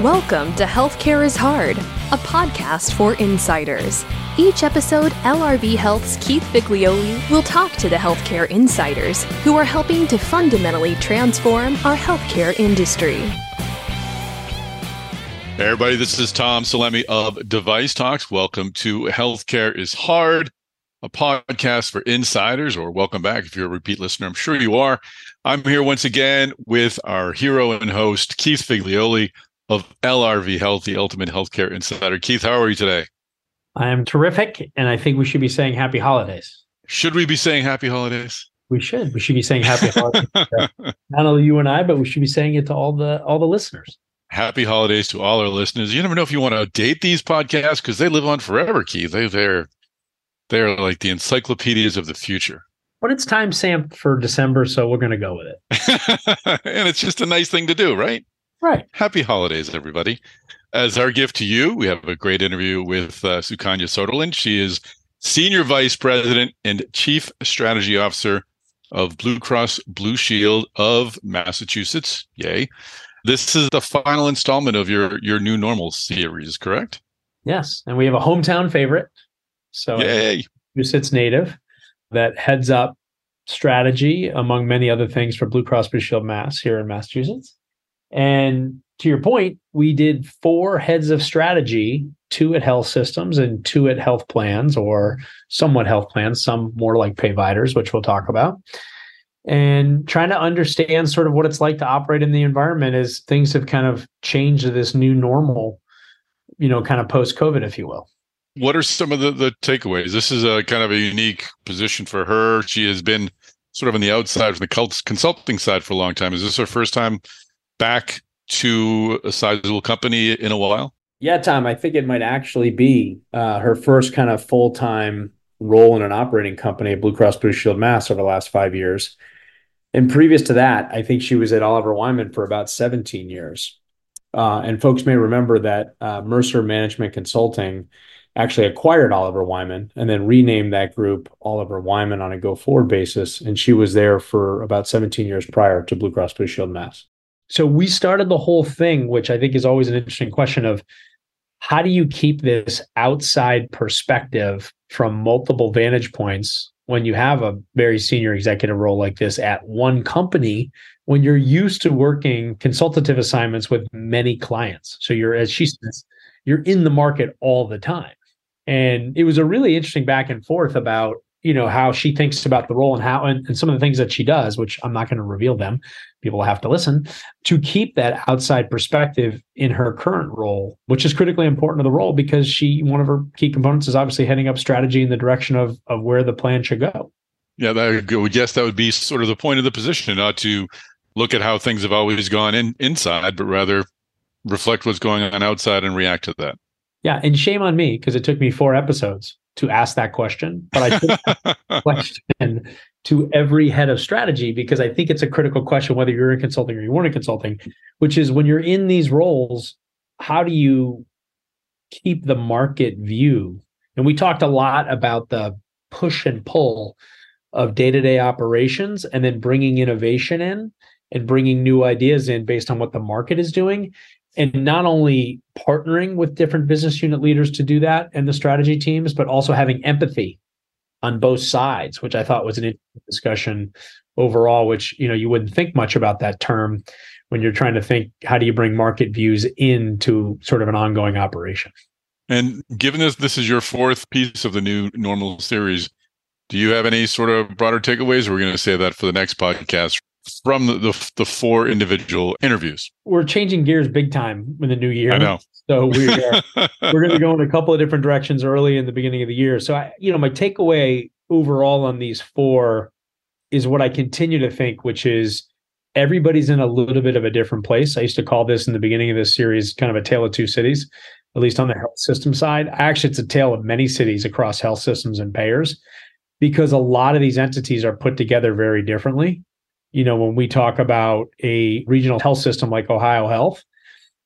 Welcome to Healthcare is Hard, a podcast for insiders. Each episode, LRV Health's Keith Figlioli will talk to the healthcare insiders who are helping to fundamentally transform our healthcare industry. Hey everybody, this is Tom Salemi of Device Talks. Welcome to Healthcare is Hard, a podcast for insiders, or welcome back if you're a repeat listener. I'm sure you are. I'm here once again with our hero and host, Keith Figlioli of LRV Health, the Ultimate Healthcare Insider. Keith, how are you today? I am terrific, and I think we should be saying happy holidays. Should we be saying happy holidays? We should. We should be saying happy holidays. Not only you and I, but we should be saying it to all the all the listeners. Happy holidays to all our listeners. You never know if you want to date these podcasts because they live on forever, Keith. They they're they're like the encyclopedias of the future. But it's time stamped for December, so we're going to go with it. and it's just a nice thing to do, right? Right. Happy holidays, everybody. As our gift to you, we have a great interview with uh, Sukanya Soderland. She is Senior Vice President and Chief Strategy Officer of Blue Cross Blue Shield of Massachusetts. Yay. This is the final installment of your, your new normal series, correct? Yes. And we have a hometown favorite. So, Yay. Massachusetts native that heads up strategy, among many other things, for Blue Cross Blue Shield Mass here in Massachusetts. And to your point, we did four heads of strategy, two at health systems and two at health plans or somewhat health plans, some more like payviders, which we'll talk about. And trying to understand sort of what it's like to operate in the environment as things have kind of changed to this new normal, you know, kind of post COVID, if you will. What are some of the, the takeaways? This is a kind of a unique position for her. She has been sort of on the outside from the consulting side for a long time. Is this her first time back to a sizable company in a while? Yeah, Tom, I think it might actually be uh, her first kind of full time role in an operating company Blue Cross Blue Shield Mass over the last five years. And previous to that, I think she was at Oliver Wyman for about 17 years. Uh, and folks may remember that uh, Mercer Management Consulting actually acquired Oliver Wyman and then renamed that group Oliver Wyman on a go forward basis. And she was there for about 17 years prior to Blue Cross Blue Shield Mass. So we started the whole thing, which I think is always an interesting question of how do you keep this outside perspective from multiple vantage points when you have a very senior executive role like this at one company when you're used to working consultative assignments with many clients. So you're, as she says, you're in the market all the time. And it was a really interesting back and forth about you know how she thinks about the role and how and, and some of the things that she does which i'm not going to reveal them people have to listen to keep that outside perspective in her current role which is critically important to the role because she one of her key components is obviously heading up strategy in the direction of of where the plan should go. Yeah that would guess that would be sort of the point of the position not to look at how things have always gone in inside but rather reflect what's going on outside and react to that. Yeah and shame on me because it took me four episodes to ask that question, but I put question to every head of strategy because I think it's a critical question, whether you're in consulting or you weren't in consulting, which is when you're in these roles, how do you keep the market view? And we talked a lot about the push and pull of day-to-day operations and then bringing innovation in and bringing new ideas in based on what the market is doing and not only partnering with different business unit leaders to do that and the strategy teams, but also having empathy on both sides, which I thought was an interesting discussion overall, which you know you wouldn't think much about that term when you're trying to think how do you bring market views into sort of an ongoing operation. And given this this is your fourth piece of the new normal series, do you have any sort of broader takeaways? We're going to say that for the next podcast from the, the, the four individual interviews. We're changing gears big time in the new year. I know. So we are, we're uh, going to go in a couple of different directions early in the beginning of the year. So I, you know, my takeaway overall on these four is what I continue to think, which is everybody's in a little bit of a different place. I used to call this in the beginning of this series kind of a tale of two cities, at least on the health system side. Actually, it's a tale of many cities across health systems and payers because a lot of these entities are put together very differently you know, when we talk about a regional health system like Ohio Health,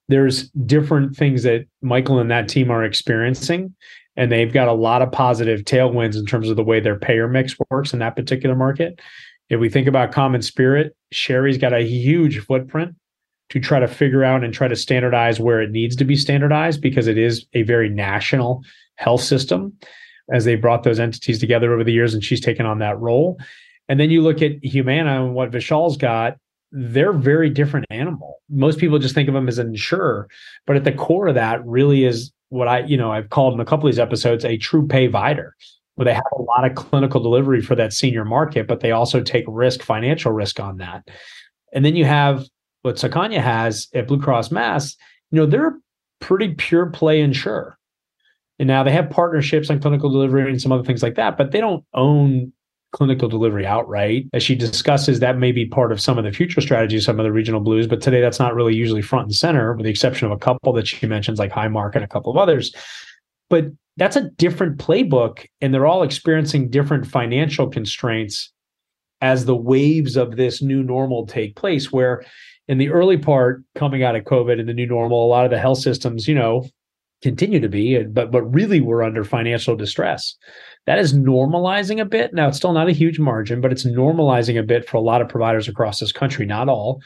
there's different things that Michael and that team are experiencing. And they've got a lot of positive tailwinds in terms of the way their payer mix works in that particular market. If we think about Common Spirit, Sherry's got a huge footprint to try to figure out and try to standardize where it needs to be standardized because it is a very national health system as they brought those entities together over the years and she's taken on that role. And then you look at Humana and what Vishal's got, they're very different animal. Most people just think of them as an insurer, but at the core of that really is what I, you know, I've called in a couple of these episodes a true pay vider, where they have a lot of clinical delivery for that senior market, but they also take risk, financial risk on that. And then you have what Sukanya has at Blue Cross Mass, you know, they're pretty pure play insurer. And now they have partnerships on clinical delivery and some other things like that, but they don't own clinical delivery outright. As she discusses, that may be part of some of the future strategies, some of the regional blues, but today that's not really usually front and center, with the exception of a couple that she mentions, like Highmark and a couple of others. But that's a different playbook, and they're all experiencing different financial constraints as the waves of this new normal take place. Where in the early part, coming out of COVID and the new normal, a lot of the health systems, you know, continue to be, but but really we're under financial distress. That is normalizing a bit. Now it's still not a huge margin, but it's normalizing a bit for a lot of providers across this country, not all.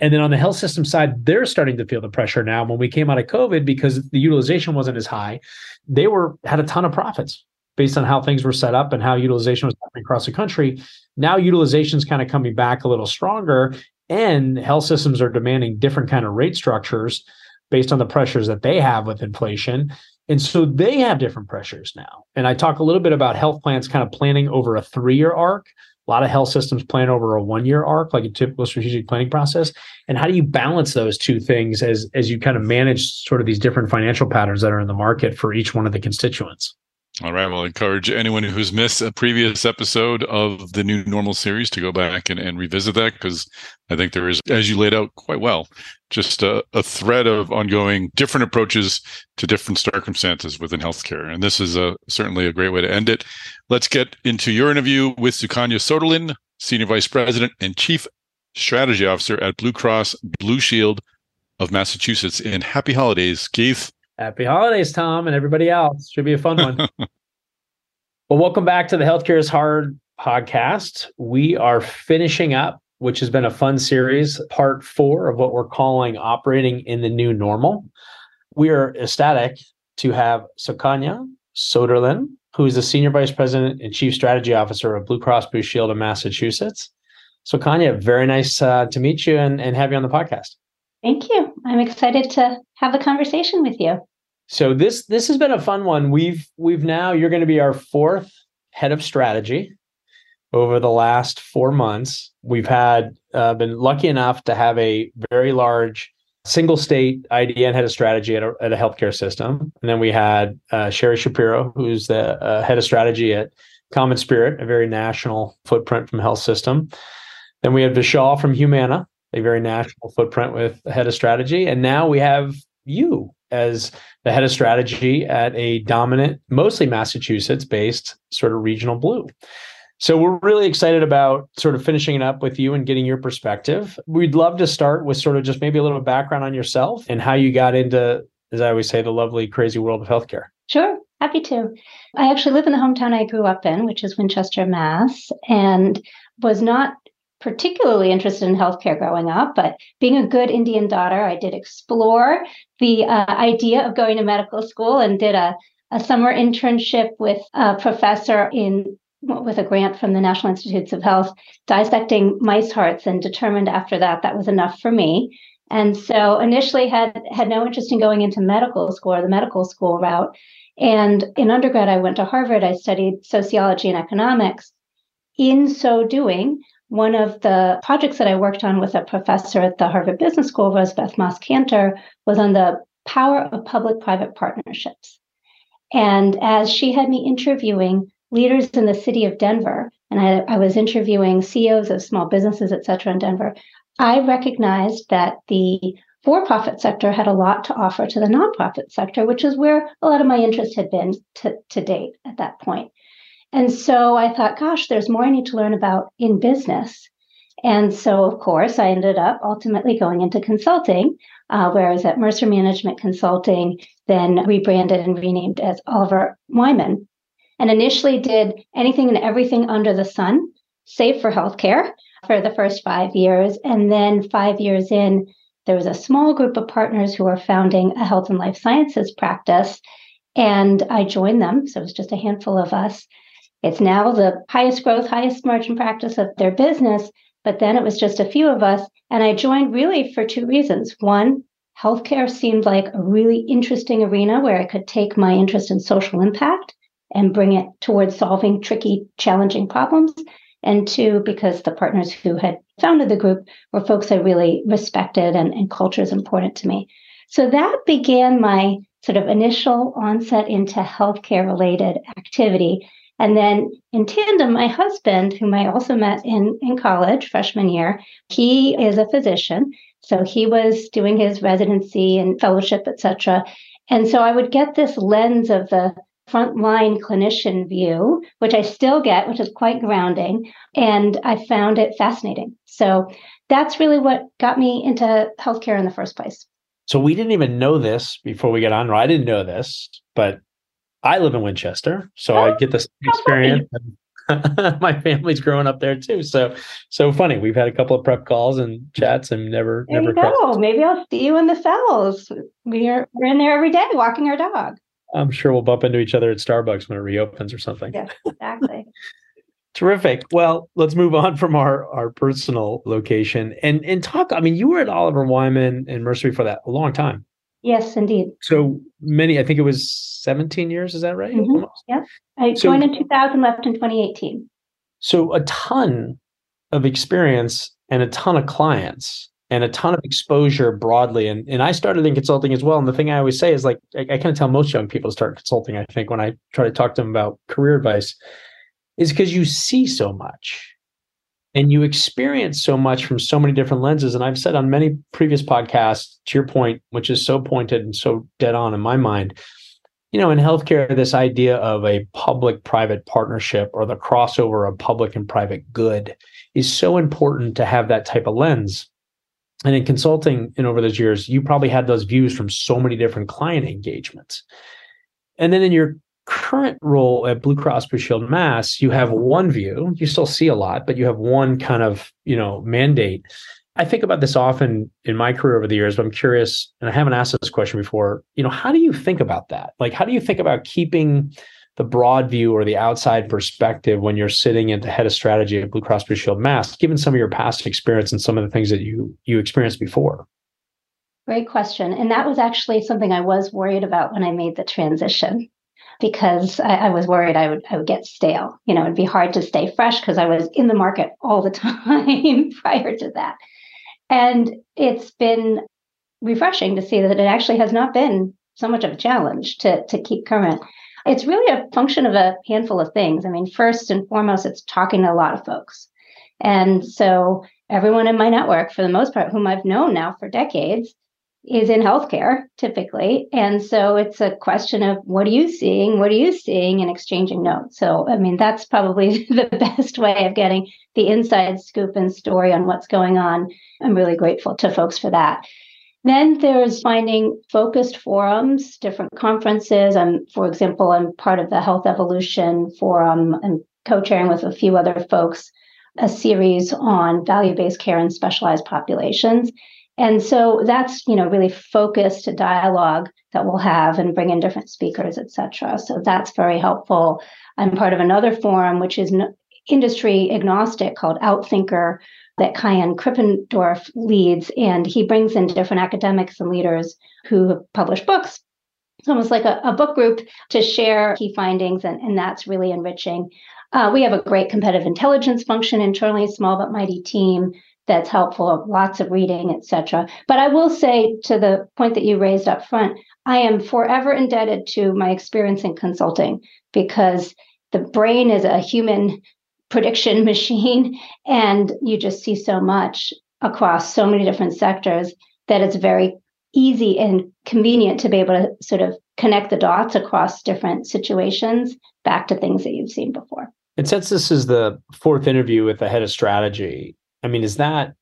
And then on the health system side, they're starting to feel the pressure now. When we came out of COVID, because the utilization wasn't as high, they were had a ton of profits based on how things were set up and how utilization was happening across the country. Now utilization is kind of coming back a little stronger, and health systems are demanding different kind of rate structures based on the pressures that they have with inflation. And so they have different pressures now. And I talk a little bit about health plans kind of planning over a three year arc. A lot of health systems plan over a one year arc, like a typical strategic planning process. And how do you balance those two things as, as you kind of manage sort of these different financial patterns that are in the market for each one of the constituents? All right. Well, I encourage anyone who's missed a previous episode of the new normal series to go back and, and revisit that because I think there is, as you laid out quite well, just a, a thread of ongoing different approaches to different circumstances within healthcare. And this is a, certainly a great way to end it. Let's get into your interview with Sukanya Soderland, Senior Vice President and Chief Strategy Officer at Blue Cross Blue Shield of Massachusetts. And happy holidays, Keith. Happy holidays, Tom, and everybody else. Should be a fun one. well, welcome back to the Healthcare is Hard podcast. We are finishing up, which has been a fun series, part four of what we're calling operating in the new normal. We are ecstatic to have Sukanya Soderland, who is the Senior Vice President and Chief Strategy Officer of Blue Cross Blue Shield of Massachusetts. Sukanya, very nice uh, to meet you and, and have you on the podcast. Thank you. I'm excited to have a conversation with you. So this this has been a fun one. We've we've now you're going to be our fourth head of strategy over the last four months. We've had uh, been lucky enough to have a very large single state IDN head of strategy at a, at a healthcare system, and then we had uh, Sherry Shapiro, who's the uh, head of strategy at CommonSpirit, a very national footprint from health system. Then we had Vishal from Humana, a very national footprint with head of strategy, and now we have you as the head of strategy at a dominant, mostly Massachusetts based sort of regional blue. So we're really excited about sort of finishing it up with you and getting your perspective. We'd love to start with sort of just maybe a little bit of background on yourself and how you got into, as I always say, the lovely, crazy world of healthcare. Sure, happy to. I actually live in the hometown I grew up in, which is Winchester, Mass, and was not particularly interested in healthcare growing up, but being a good Indian daughter, I did explore the uh, idea of going to medical school and did a, a summer internship with a professor in with a grant from the National Institutes of Health, dissecting mice hearts, and determined after that that was enough for me. And so initially had had no interest in going into medical school or the medical school route. And in undergrad, I went to Harvard. I studied sociology and economics. In so doing, one of the projects that I worked on with a professor at the Harvard Business School, Rosabeth Moss Kanter, was on the power of public private partnerships. And as she had me interviewing leaders in the city of Denver, and I, I was interviewing CEOs of small businesses, et cetera, in Denver, I recognized that the for profit sector had a lot to offer to the nonprofit sector, which is where a lot of my interest had been to, to date at that point. And so I thought, gosh, there's more I need to learn about in business. And so, of course, I ended up ultimately going into consulting, uh, where I was at Mercer Management Consulting, then rebranded and renamed as Oliver Wyman. And initially did anything and everything under the sun, save for healthcare for the first five years. And then five years in, there was a small group of partners who were founding a health and life sciences practice. And I joined them. So it was just a handful of us. It's now the highest growth, highest margin practice of their business. But then it was just a few of us. And I joined really for two reasons. One, healthcare seemed like a really interesting arena where I could take my interest in social impact and bring it towards solving tricky, challenging problems. And two, because the partners who had founded the group were folks I really respected and, and culture is important to me. So that began my sort of initial onset into healthcare related activity. And then in tandem, my husband, whom I also met in, in college, freshman year, he is a physician. So he was doing his residency and fellowship, et cetera. And so I would get this lens of the frontline clinician view, which I still get, which is quite grounding. And I found it fascinating. So that's really what got me into healthcare in the first place. So we didn't even know this before we got on. I didn't know this, but I live in Winchester, so oh, I get oh, this experience. My family's growing up there too, so so funny. We've had a couple of prep calls and chats, and never there never. You Maybe I'll see you in the Fells. We're we're in there every day walking our dog. I'm sure we'll bump into each other at Starbucks when it reopens or something. Yeah, exactly. Terrific. Well, let's move on from our our personal location and and talk. I mean, you were at Oliver Wyman and Mercer for that a long time. Yes, indeed. So many. I think it was 17 years. Is that right? Mm-hmm. Yeah. I so, joined in 2000, left in 2018. So a ton of experience and a ton of clients and a ton of exposure broadly. And and I started in consulting as well. And the thing I always say is like I, I kind of tell most young people to start consulting. I think when I try to talk to them about career advice, is because you see so much and you experience so much from so many different lenses. And I've said on many previous podcasts, to your point, which is so pointed and so dead on in my mind, you know, in healthcare, this idea of a public private partnership or the crossover of public and private good is so important to have that type of lens and in consulting and over those years you probably had those views from so many different client engagements and then in your current role at blue cross blue shield mass you have one view you still see a lot but you have one kind of you know mandate i think about this often in my career over the years but i'm curious and i haven't asked this question before you know how do you think about that like how do you think about keeping the broad view or the outside perspective when you're sitting at the head of strategy at Blue Cross Blue Shield Mass, given some of your past experience and some of the things that you you experienced before? Great question. And that was actually something I was worried about when I made the transition because I, I, was worried I would I would get stale. You know, it'd be hard to stay fresh because I was in the market all the time prior to that. And it's been refreshing to see that it actually has not been so much of a challenge to to keep current. It's really a function of a handful of things. I mean, first and foremost, it's talking to a lot of folks. And so everyone in my network, for the most part, whom I've known now for decades, is in healthcare typically. And so it's a question of what are you seeing? What are you seeing? And exchanging notes. So, I mean, that's probably the best way of getting the inside scoop and story on what's going on. I'm really grateful to folks for that. Then there's finding focused forums, different conferences. I'm, for example, I'm part of the Health Evolution Forum and co-chairing with a few other folks a series on value-based care and specialized populations. And so that's, you know, really focused dialogue that we'll have and bring in different speakers, et cetera. So that's very helpful. I'm part of another forum, which is industry agnostic called Outthinker, that Kaihan Krippendorff leads, and he brings in different academics and leaders who have published books. It's almost like a, a book group to share key findings, and, and that's really enriching. Uh, we have a great competitive intelligence function internally, small but mighty team that's helpful, lots of reading, etc. But I will say to the point that you raised up front, I am forever indebted to my experience in consulting because the brain is a human prediction machine and you just see so much across so many different sectors that it's very easy and convenient to be able to sort of connect the dots across different situations back to things that you've seen before. And since this is the fourth interview with the head of strategy, I mean, is that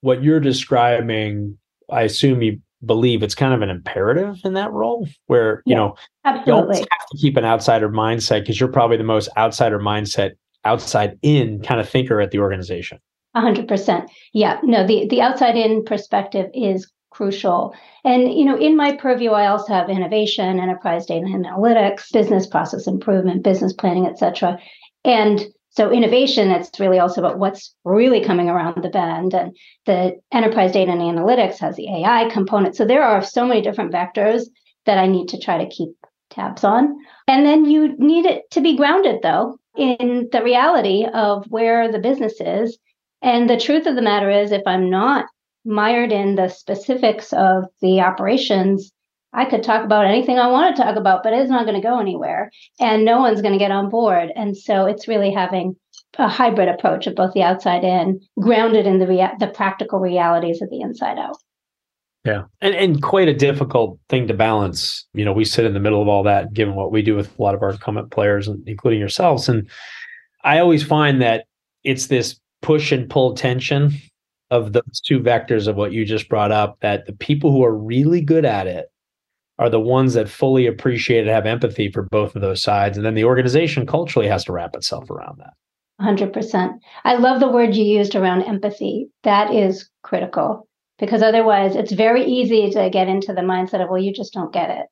what you're describing? I assume you believe it's kind of an imperative in that role where, you yeah, know, absolutely. don't have to keep an outsider mindset because you're probably the most outsider mindset outside in kind of thinker at the organization. 100%. Yeah, no, the, the outside in perspective is crucial. And you know, in my purview, I also have innovation, enterprise data and analytics, business process improvement, business planning, et cetera. And so innovation, it's really also about what's really coming around the bend. And the enterprise data and analytics has the AI component. So there are so many different vectors that I need to try to keep tabs on. And then you need it to be grounded though in the reality of where the business is. And the truth of the matter is if I'm not mired in the specifics of the operations, I could talk about anything I want to talk about, but it's not going to go anywhere and no one's going to get on board. And so it's really having a hybrid approach of both the outside in, grounded in the rea- the practical realities of the inside out. Yeah. And and quite a difficult thing to balance. You know, we sit in the middle of all that given what we do with a lot of our incumbent players and including yourselves and I always find that it's this push and pull tension of those two vectors of what you just brought up that the people who are really good at it are the ones that fully appreciate and have empathy for both of those sides. And then the organization culturally has to wrap itself around that. 100%. I love the word you used around empathy. That is critical because otherwise it's very easy to get into the mindset of, well, you just don't get it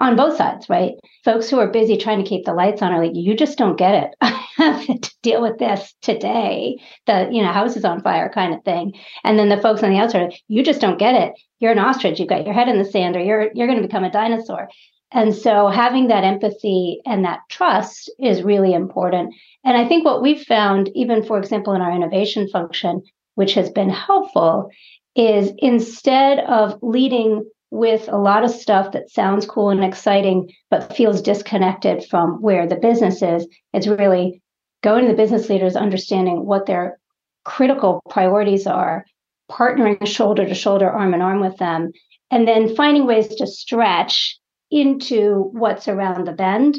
on both sides, right? Folks who are busy trying to keep the lights on are like, you just don't get it. I have to deal with this today. The, you know, house is on fire kind of thing. And then the folks on the outside, you just don't get it. You're an ostrich. You've got your head in the sand or you're, you're going to become a dinosaur. And so having that empathy and that trust is really important. And I think what we've found, even for example, in our innovation function, which has been helpful, is instead of leading with a lot of stuff that sounds cool and exciting, but feels disconnected from where the business is. It's really going to the business leaders, understanding what their critical priorities are, partnering shoulder to shoulder, arm in arm with them, and then finding ways to stretch into what's around the bend,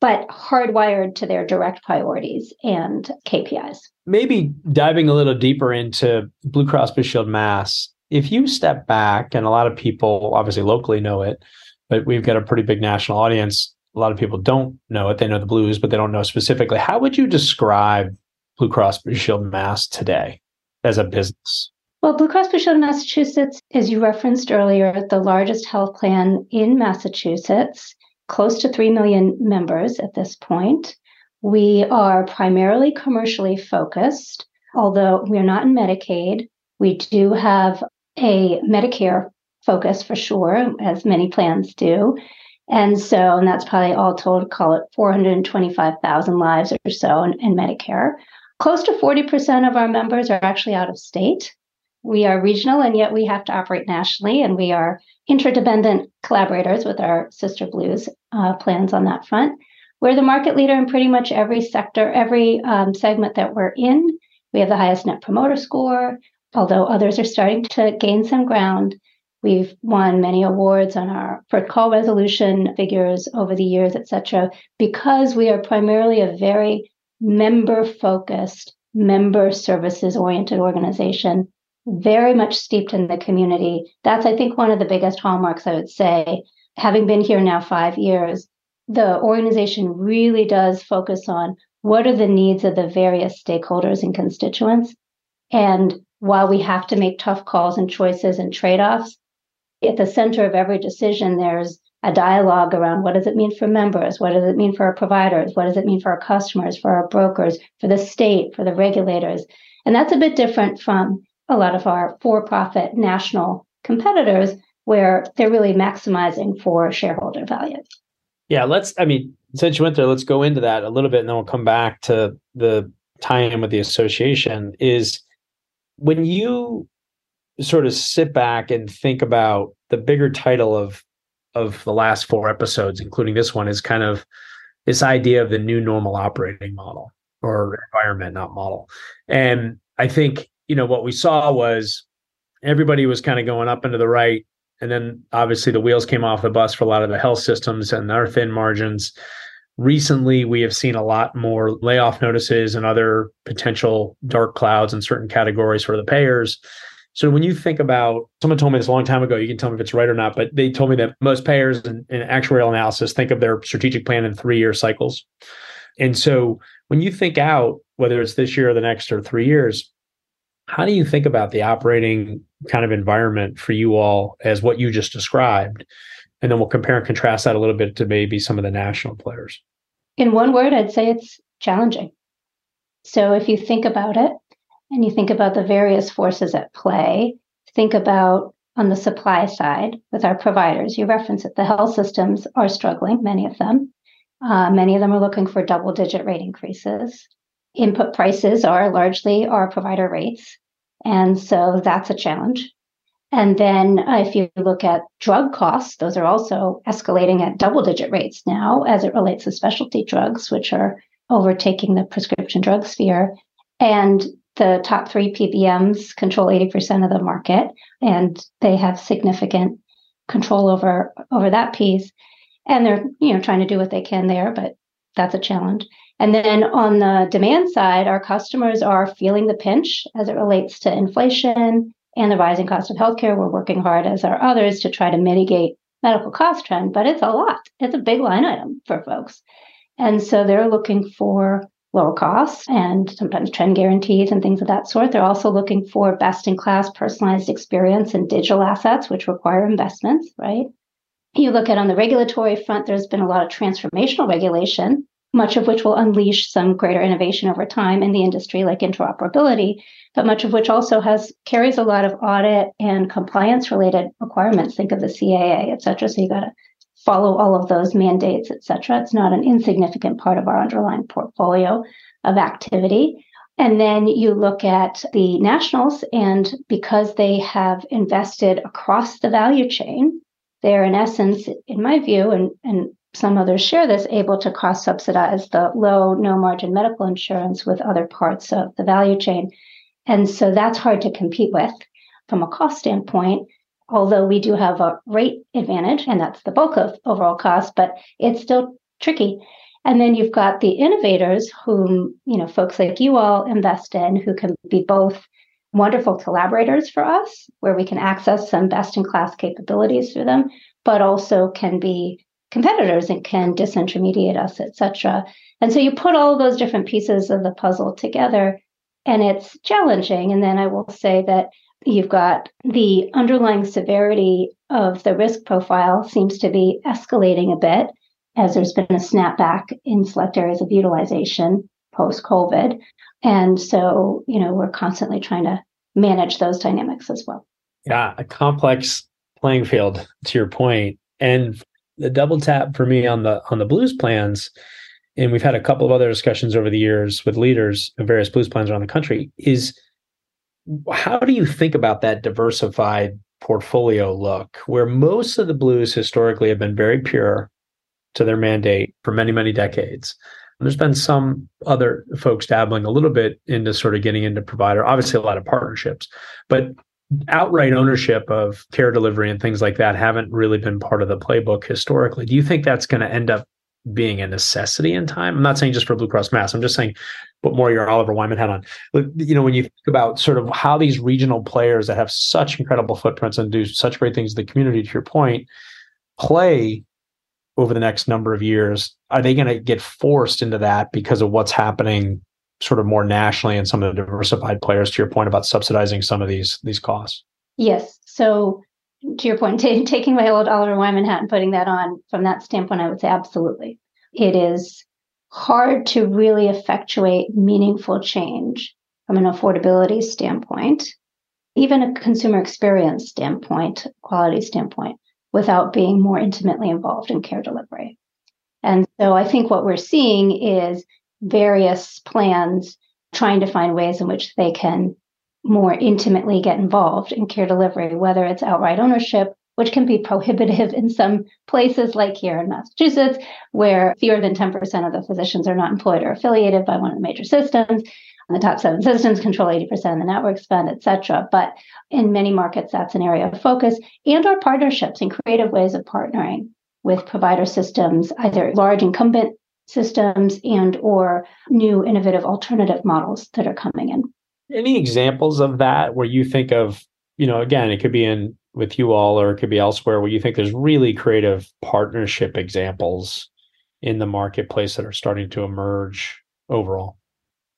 but hardwired to their direct priorities and KPIs. Maybe diving a little deeper into Blue Cross Blue Shield Mass if you step back, and a lot of people obviously locally know it, but we've got a pretty big national audience. A lot of people don't know it. They know the blues, but they don't know specifically. How would you describe Blue Cross Blue Shield Mass today as a business? Well, Blue Cross Blue Shield Massachusetts, as you referenced earlier, the largest health plan in Massachusetts, close to 3 million members at this point. We are primarily commercially focused, although we are not in Medicaid. We do have a Medicare focus for sure, as many plans do. And so, and that's probably all told, call it 425,000 lives or so in, in, Medicare. Close to 40% of our members are actually out of state. We are regional, and yet we have to operate nationally, and we are interdependent collaborators with our sister blues uh, plans on that front. We're the market leader in pretty much every sector, every um, segment that we're in. We have the highest net promoter score although others are starting to gain some ground. We've won many awards on our for call resolution figures over the years, et cetera, because we are primarily a very member focused, member services oriented organization, very much steeped in the community. That's, I think, one of the biggest hallmarks, I would say. Having been here now five years, the organization really does focus on what are the needs of the various stakeholders and constituents and while we have to make tough calls and choices and trade offs, at the center of every decision, there's a dialogue around what does it mean for members? What does it mean for our providers? What does it mean for our customers, for our brokers, for the state, for the regulators? And that's a bit different from a lot of our for profit national competitors where they're really maximizing for shareholder value. Yeah, let's, I mean, since you went there, let's go into that a little bit and then we'll come back to the tie in with the association. Is when you sort of sit back and think about the bigger title of of the last four episodes, including this one, is kind of this idea of the new normal operating model or environment, not model. And I think, you know, what we saw was everybody was kind of going up into the right. And then obviously the wheels came off the bus for a lot of the health systems and their thin margins. Recently, we have seen a lot more layoff notices and other potential dark clouds in certain categories for the payers. So when you think about, someone told me this a long time ago, you can tell me if it's right or not, but they told me that most payers in, in actuarial analysis think of their strategic plan in three year cycles. And so when you think out, whether it's this year or the next or three years, How do you think about the operating kind of environment for you all as what you just described? And then we'll compare and contrast that a little bit to maybe some of the national players. In one word, I'd say it's challenging. So if you think about it and you think about the various forces at play, think about on the supply side with our providers. You reference it. The health systems are struggling, many of them. Uh, many of them are looking for double digit rate increases. Input prices are largely our provider rates. And so that's a challenge. And then uh, if you look at drug costs, those are also escalating at double digit rates now as it relates to specialty drugs, which are overtaking the prescription drug sphere. And the top three PBMs control 80% of the market, and they have significant control over over that piece. And they're you know trying to do what they can there, but that's a challenge. And then on the demand side, our customers are feeling the pinch as it relates to inflation and the rising cost of healthcare. We're working hard, as are others, to try to mitigate medical cost trend, but it's a lot. It's a big line item for folks. And so they're looking for lower costs and sometimes trend guarantees and things of that sort. They're also looking for best in class personalized experience and digital assets, which require investments, right? You look at on the regulatory front, there's been a lot of transformational regulation, much of which will unleash some greater innovation over time in the industry, like interoperability, but much of which also has carries a lot of audit and compliance related requirements. Think of the CAA, et cetera. So you got to follow all of those mandates, et cetera. It's not an insignificant part of our underlying portfolio of activity. And then you look at the nationals, and because they have invested across the value chain, they're in essence, in my view, and, and some others share this, able to cross subsidize the low, no margin medical insurance with other parts of the value chain. And so that's hard to compete with from a cost standpoint although we do have a rate advantage, and that's the bulk of overall cost, but it's still tricky. And then you've got the innovators whom, you know, folks like you all invest in who can be both wonderful collaborators for us, where we can access some best in class capabilities through them, but also can be competitors and can disintermediate us, et cetera. And so you put all those different pieces of the puzzle together and it's challenging. And then I will say that You've got the underlying severity of the risk profile seems to be escalating a bit as there's been a snapback in select areas of utilization post COVID. And so, you know, we're constantly trying to manage those dynamics as well. Yeah, a complex playing field to your point. And the double tap for me on the on the blues plans, and we've had a couple of other discussions over the years with leaders of various blues plans around the country, is how do you think about that diversified portfolio look where most of the blues historically have been very pure to their mandate for many many decades? And there's been some other folks dabbling a little bit into sort of getting into provider obviously a lot of partnerships but outright ownership of care delivery and things like that haven't really been part of the playbook historically do you think that's going to end up being a necessity in time. I'm not saying just for Blue Cross Mass. I'm just saying put more your Oliver Wyman hat on. You know, when you think about sort of how these regional players that have such incredible footprints and do such great things in the community, to your point, play over the next number of years, are they going to get forced into that because of what's happening sort of more nationally and some of the diversified players to your point about subsidizing some of these these costs? Yes. So to your point, t- taking my old Oliver Wyman hat and putting that on from that standpoint, I would say absolutely. It is hard to really effectuate meaningful change from an affordability standpoint, even a consumer experience standpoint, quality standpoint, without being more intimately involved in care delivery. And so I think what we're seeing is various plans trying to find ways in which they can more intimately get involved in care delivery, whether it's outright ownership, which can be prohibitive in some places like here in Massachusetts, where fewer than 10% of the physicians are not employed or affiliated by one of the major systems. And the top seven systems control 80% of the network spend, et cetera. But in many markets, that's an area of focus and our partnerships and creative ways of partnering with provider systems, either large incumbent systems and or new innovative alternative models that are coming in any examples of that where you think of you know again it could be in with you all or it could be elsewhere where you think there's really creative partnership examples in the marketplace that are starting to emerge overall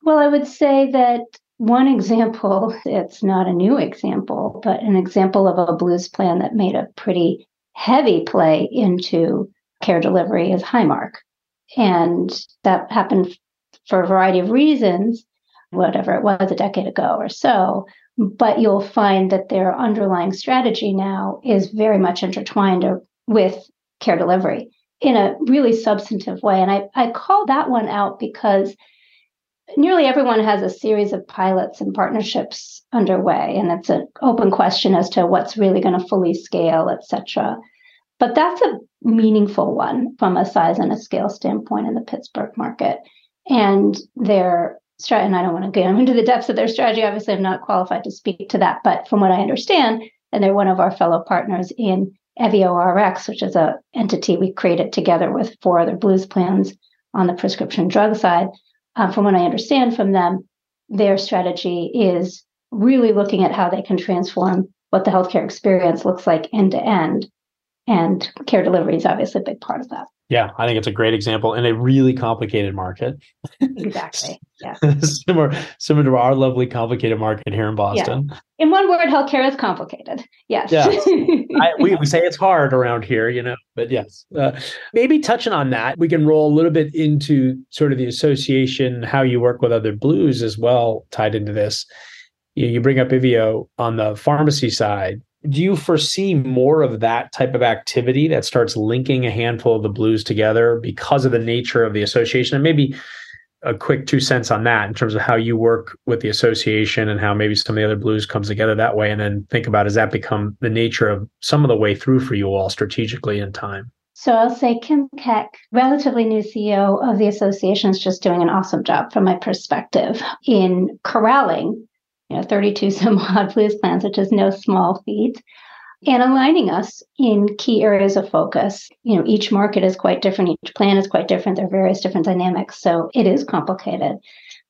well i would say that one example, it's not a new example, but an example of a blues plan that made a pretty heavy play into care delivery is Highmark. And that happened for a variety of reasons, whatever it was a decade ago or so. But you'll find that their underlying strategy now is very much intertwined with care delivery in a really substantive way. And I, I call that one out because nearly everyone has a series of pilots and partnerships underway, and it's an open question as to what's really going to fully scale, et cetera. But that's a meaningful one from a size and a scale standpoint in the Pittsburgh market. And their strategy, and I don't want to get into the depths of their strategy. Obviously, I'm not qualified to speak to that. But from what I understand, and they're one of our fellow partners in Evio RX, which is a entity we created together with four other blues plans on the prescription drug side. Uh, from what I understand from them, their strategy is really looking at how they can transform what the healthcare experience looks like end to end and care delivery is obviously a big part of that. Yeah, I think it's a great example in a really complicated market. Exactly. Yeah. similar, similar to our lovely complicated market here in Boston. Yeah. In one word, healthcare is complicated. Yes. Yeah. I, we, we say it's hard around here, you know, but yes. Uh, maybe touching on that, we can roll a little bit into sort of the association, how you work with other blues as well, tied into this. You, you bring up Evio on the pharmacy side do you foresee more of that type of activity that starts linking a handful of the blues together because of the nature of the association? And maybe a quick two cents on that in terms of how you work with the association and how maybe some of the other blues comes together that way and then think about has that become the nature of some of the way through for you all strategically in time? So I'll say Kim Keck, relatively new CEO of the association, is just doing an awesome job from my perspective in corralling you know, 32 some odd blues plans, which is no small feat, and aligning us in key areas of focus. You know, each market is quite different, each plan is quite different. There are various different dynamics, so it is complicated.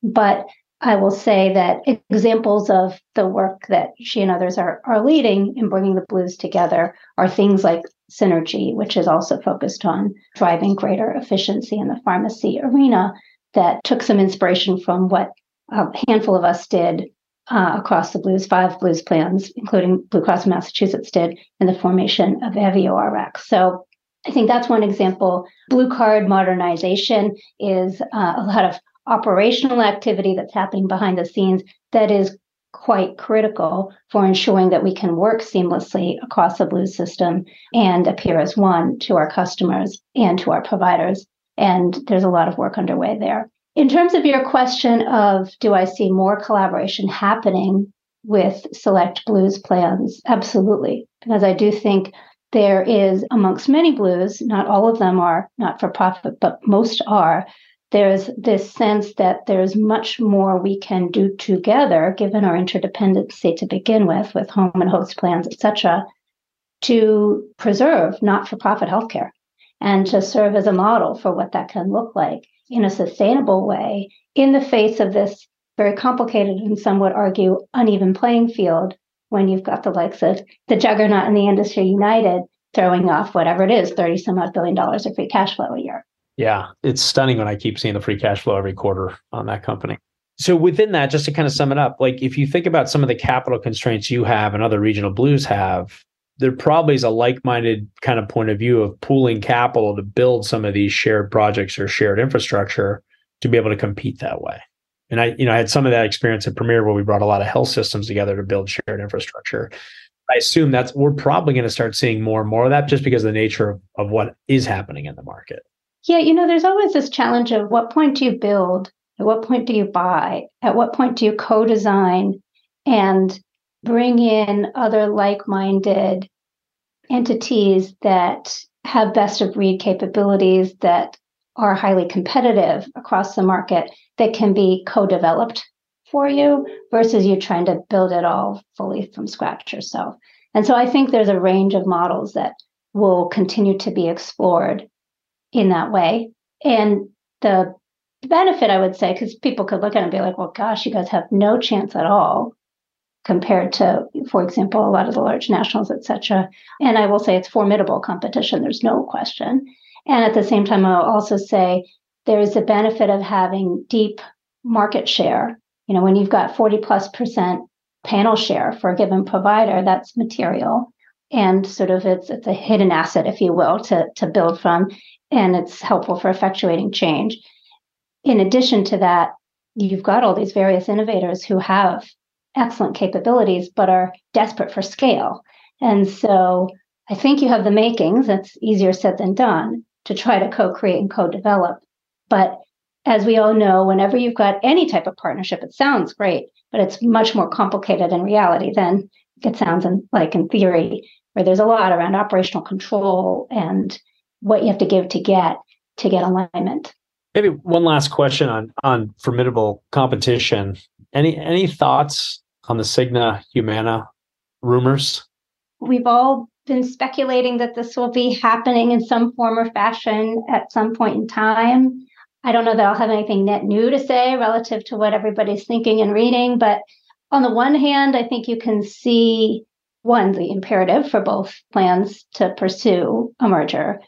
But I will say that examples of the work that she and others are, are leading in bringing the blues together are things like Synergie, which is also focused on driving greater efficiency in the pharmacy arena, that took some inspiration from what a handful of us did uh, across the blues, five blues plans, including Blue Cross Massachusetts did in the formation of Evio RX. So I think that's one example. Blue card modernization is uh, a lot of operational activity that's happening behind the scenes that is quite critical for ensuring that we can work seamlessly across the blue system and appear as one to our customers and to our providers. And there's a lot of work underway there. In terms of your question of do I see more collaboration happening with select blues plans? Absolutely, because I do think there is amongst many blues, not all of them are not for profit, but most are. There's this sense that there's much more we can do together, given our interdependency to begin with, with home and host plans, et cetera, to preserve not for profit healthcare and to serve as a model for what that can look like in a sustainable way in the face of this very complicated and some would argue uneven playing field when you've got the likes of the juggernaut in the industry united throwing off whatever it is 30 some odd billion dollars of free cash flow a year. Yeah. It's stunning when i keep seeing the free cash flow every quarter on that company. So within that just to kind of sum it up like if you think about some of the capital constraints you have and other regional blues have there probably is a like-minded kind of point of view of pooling capital to build some of these shared projects or shared infrastructure to be able to compete that way. And I, you know, I had some of that experience at Premier where we brought a lot of health systems together to build shared infrastructure. I assume that's we're probably going to start seeing more and more of that just because of the nature of, of what is happening in the market. Yeah, you know, there's always this challenge of what point do you build? At what point do you buy? At what point do you co-design and bring in other like-minded entities that have best of breed capabilities that are highly competitive across the market that can be co-developed for you versus you trying to build it all fully from scratch yourself. And so I think there's a range of models that will continue to be explored in that way. And the benefit, I would say, because people could look at it and be like, well, gosh, you guys have no chance at all compared to, for example, a lot of the large nationals, et cetera. And I will say it's formidable competition. There's no question. And at the same time, I'll also say there's the benefit of having deep market share You know, when you've got 40 plus percent panel share for a given provider, that's material. And sort of it's it's a hidden asset, if you will, to, to build from. And it's helpful for effectuating change. In addition to that, you've got all these various innovators who have excellent capabilities, but are desperate for scale. And so I think you have the makings, that's easier said than done, to try to co create and co develop. But as we all know, whenever you've got any type of partnership, it sounds great, but it's much more complicated in reality than it sounds in, like in theory, where there's a lot around operational control and what you have to give to get to get alignment. Maybe one last question on on formidable competition. Any any thoughts on the Cigna Humana rumors? We've all been speculating that this will be happening in some form or fashion at some point in time. I don't know that I'll have anything net new to say relative to what everybody's thinking and reading, but on the one hand, I think you can see one, the imperative for both plans to pursue a merger.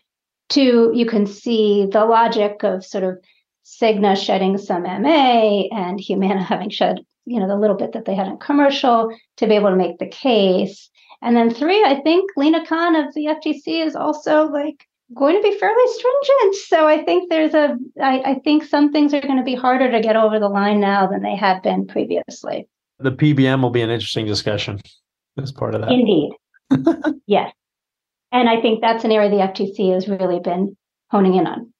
Two, you can see the logic of sort of Cigna shedding some MA and Humana having shed, you know, the little bit that they had in commercial to be able to make the case. And then three, I think Lina Khan of the FTC is also like going to be fairly stringent. So I think there's a, I, I think some things are going to be harder to get over the line now than they had been previously. The PBM will be an interesting discussion as part of that. Indeed. yes. And I think that's an area the FTC has really been honing in on.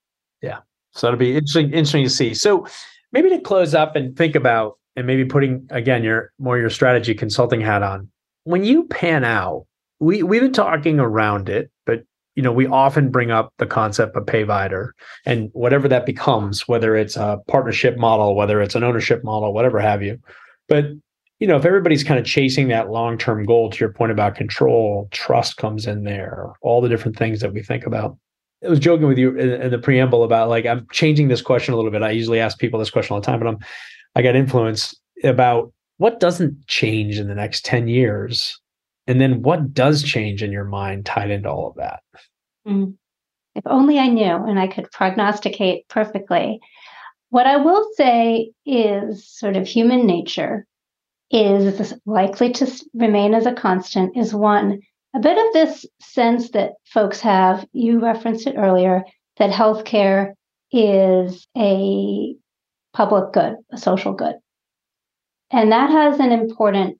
Yeah. So that'll be interesting, interesting to see. So maybe to close up and think about and maybe putting again your more your strategy consulting hat on. When you pan out, we we've been talking around it, but you know, we often bring up the concept of payvider and whatever that becomes, whether it's a partnership model, whether it's an ownership model, whatever have you. But you know, if everybody's kind of chasing that long-term goal, to your point about control, trust comes in there, all the different things that we think about. I was joking with you in, in, the preamble about like I'm changing this question a little bit. I usually ask people this question all the time, but I'm I got influence about what doesn't change in the next 10 years. And then what does change in your mind tied into all of that? Mm. If only I knew and I could prognosticate perfectly. What I will say is sort of human nature is likely to remain as a constant is one, a bit of this sense that folks have, you referenced it earlier, that healthcare is a public good, a social good. And that has an important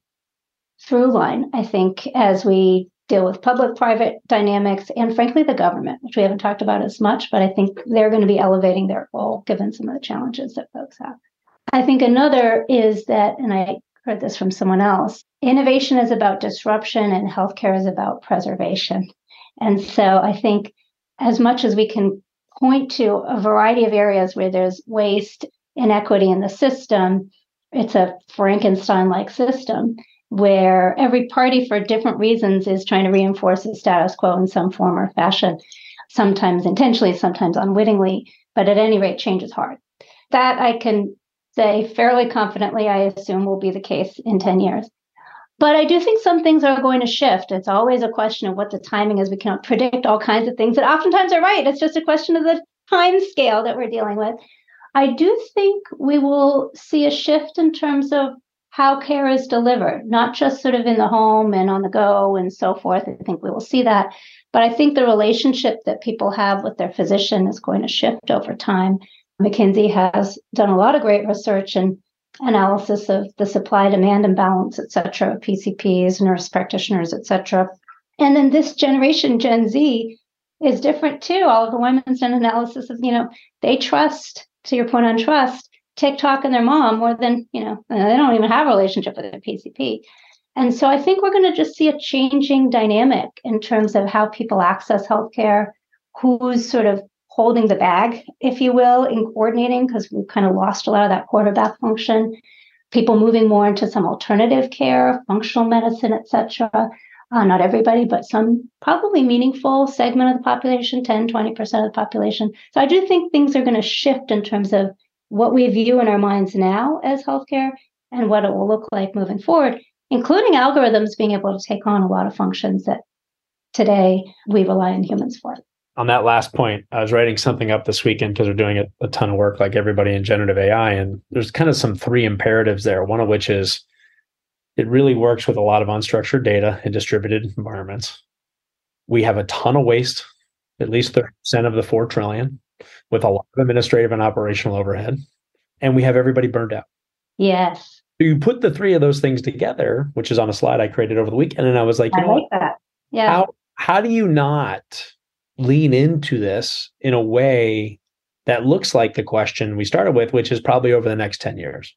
through line, I think, as we deal with public private dynamics and, frankly, the government, which we haven't talked about as much, but I think they're going to be elevating their role given some of the challenges that folks have. I think another is that, and I heard this from someone else. Innovation is about disruption and healthcare is about preservation. And so I think as much as we can point to a variety of areas where there's waste, inequity in the system, it's a Frankenstein like system where every party, for different reasons, is trying to reinforce the status quo in some form or fashion, sometimes intentionally, sometimes unwittingly. But at any rate, change is hard. That I can say fairly confidently, I assume will be the case in 10 years. But I do think some things are going to shift. It's always a question of what the timing is. We cannot predict all kinds of things that oftentimes are right. It's just a question of the time scale that we're dealing with. I do think we will see a shift in terms of how care is delivered, not just sort of in the home and on the go and so forth. I think we will see that. But I think the relationship that people have with their physician is going to shift over time. McKinsey has done a lot of great research and analysis of the supply demand imbalance, et cetera, PCPs, nurse practitioners, et cetera. And then this generation, Gen Z, is different too. Oliver Wyman's done analysis of, you know, they trust, to your point on trust, TikTok and their mom more than, you know, uh, they don't even have a relationship with their PCP. And so I think we're going to just see a changing dynamic in terms of how people access healthcare, who's sort of holding the bag, if you will, in coordinating, because we've kind of lost a lot of that quarterback function. People moving more into some alternative care, functional medicine, et cetera. Uh, not everybody, but some probably meaningful segment of the population, 10, 20% of the population. So I do think things are going to shift in terms of what we view in our minds now as healthcare and what it will look like moving forward, including algorithms being able to take on a lot of functions that today we rely on humans for. On that last point, I was writing something up this weekend because we're doing a, a ton of work like everybody in generative AI. And there's kind of some three imperatives there. One of which is it really works with a lot of unstructured data in distributed environments. We have a ton of waste, at least 30% of the 4 trillion, with a lot of administrative and operational overhead. And we have everybody burned out. Yes. So you put the three of those things together, which is on a slide I created over the weekend, and I was like, you I know like what? that. Yeah. How how do you not lean into this in a way that looks like the question we started with, which is probably over the next 10 years?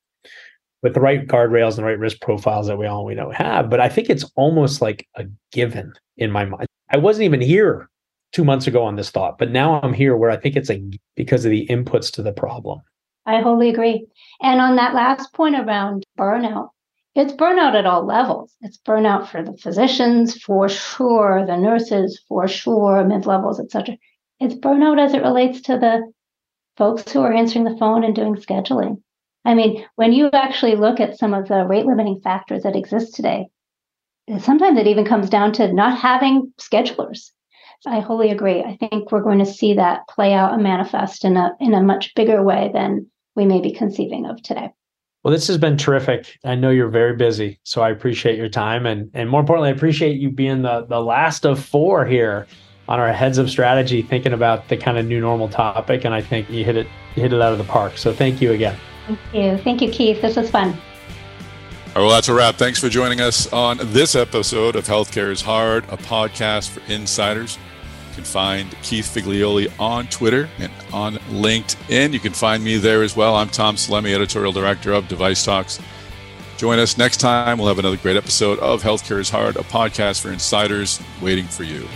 With the right guardrails and the right risk profiles that we all we know have. But I think it's almost like a given in my mind. I wasn't even here two months ago on this thought, but now I'm here where I think it's a because of the inputs to the problem. I wholly agree. And on that last point around burnout, it's burnout at all levels. It's burnout for the physicians, for sure, the nurses, for sure, mid levels, et cetera. It's burnout as it relates to the folks who are answering the phone and doing scheduling. I mean, when you actually look at some of the rate limiting factors that exist today, sometimes it even comes down to not having schedulers. I wholly agree. I think we're going to see that play out and manifest in a in a much bigger way than we may be conceiving of today. Well, this has been terrific. I know you're very busy, so I appreciate your time and and more importantly, I appreciate you being the the last of four here on our heads of strategy thinking about the kind of new normal topic and I think you hit it you hit it out of the park. So thank you again. Thank you. Thank you, Keith. This was fun. All right, well, that's a wrap. Thanks for joining us on this episode of Healthcare is Hard, a podcast for insiders. You can find Keith Figlioli on Twitter and on LinkedIn. You can find me there as well. I'm Tom Salemi, editorial director of Device Talks. Join us next time. We'll have another great episode of Healthcare is Hard, a podcast for insiders waiting for you.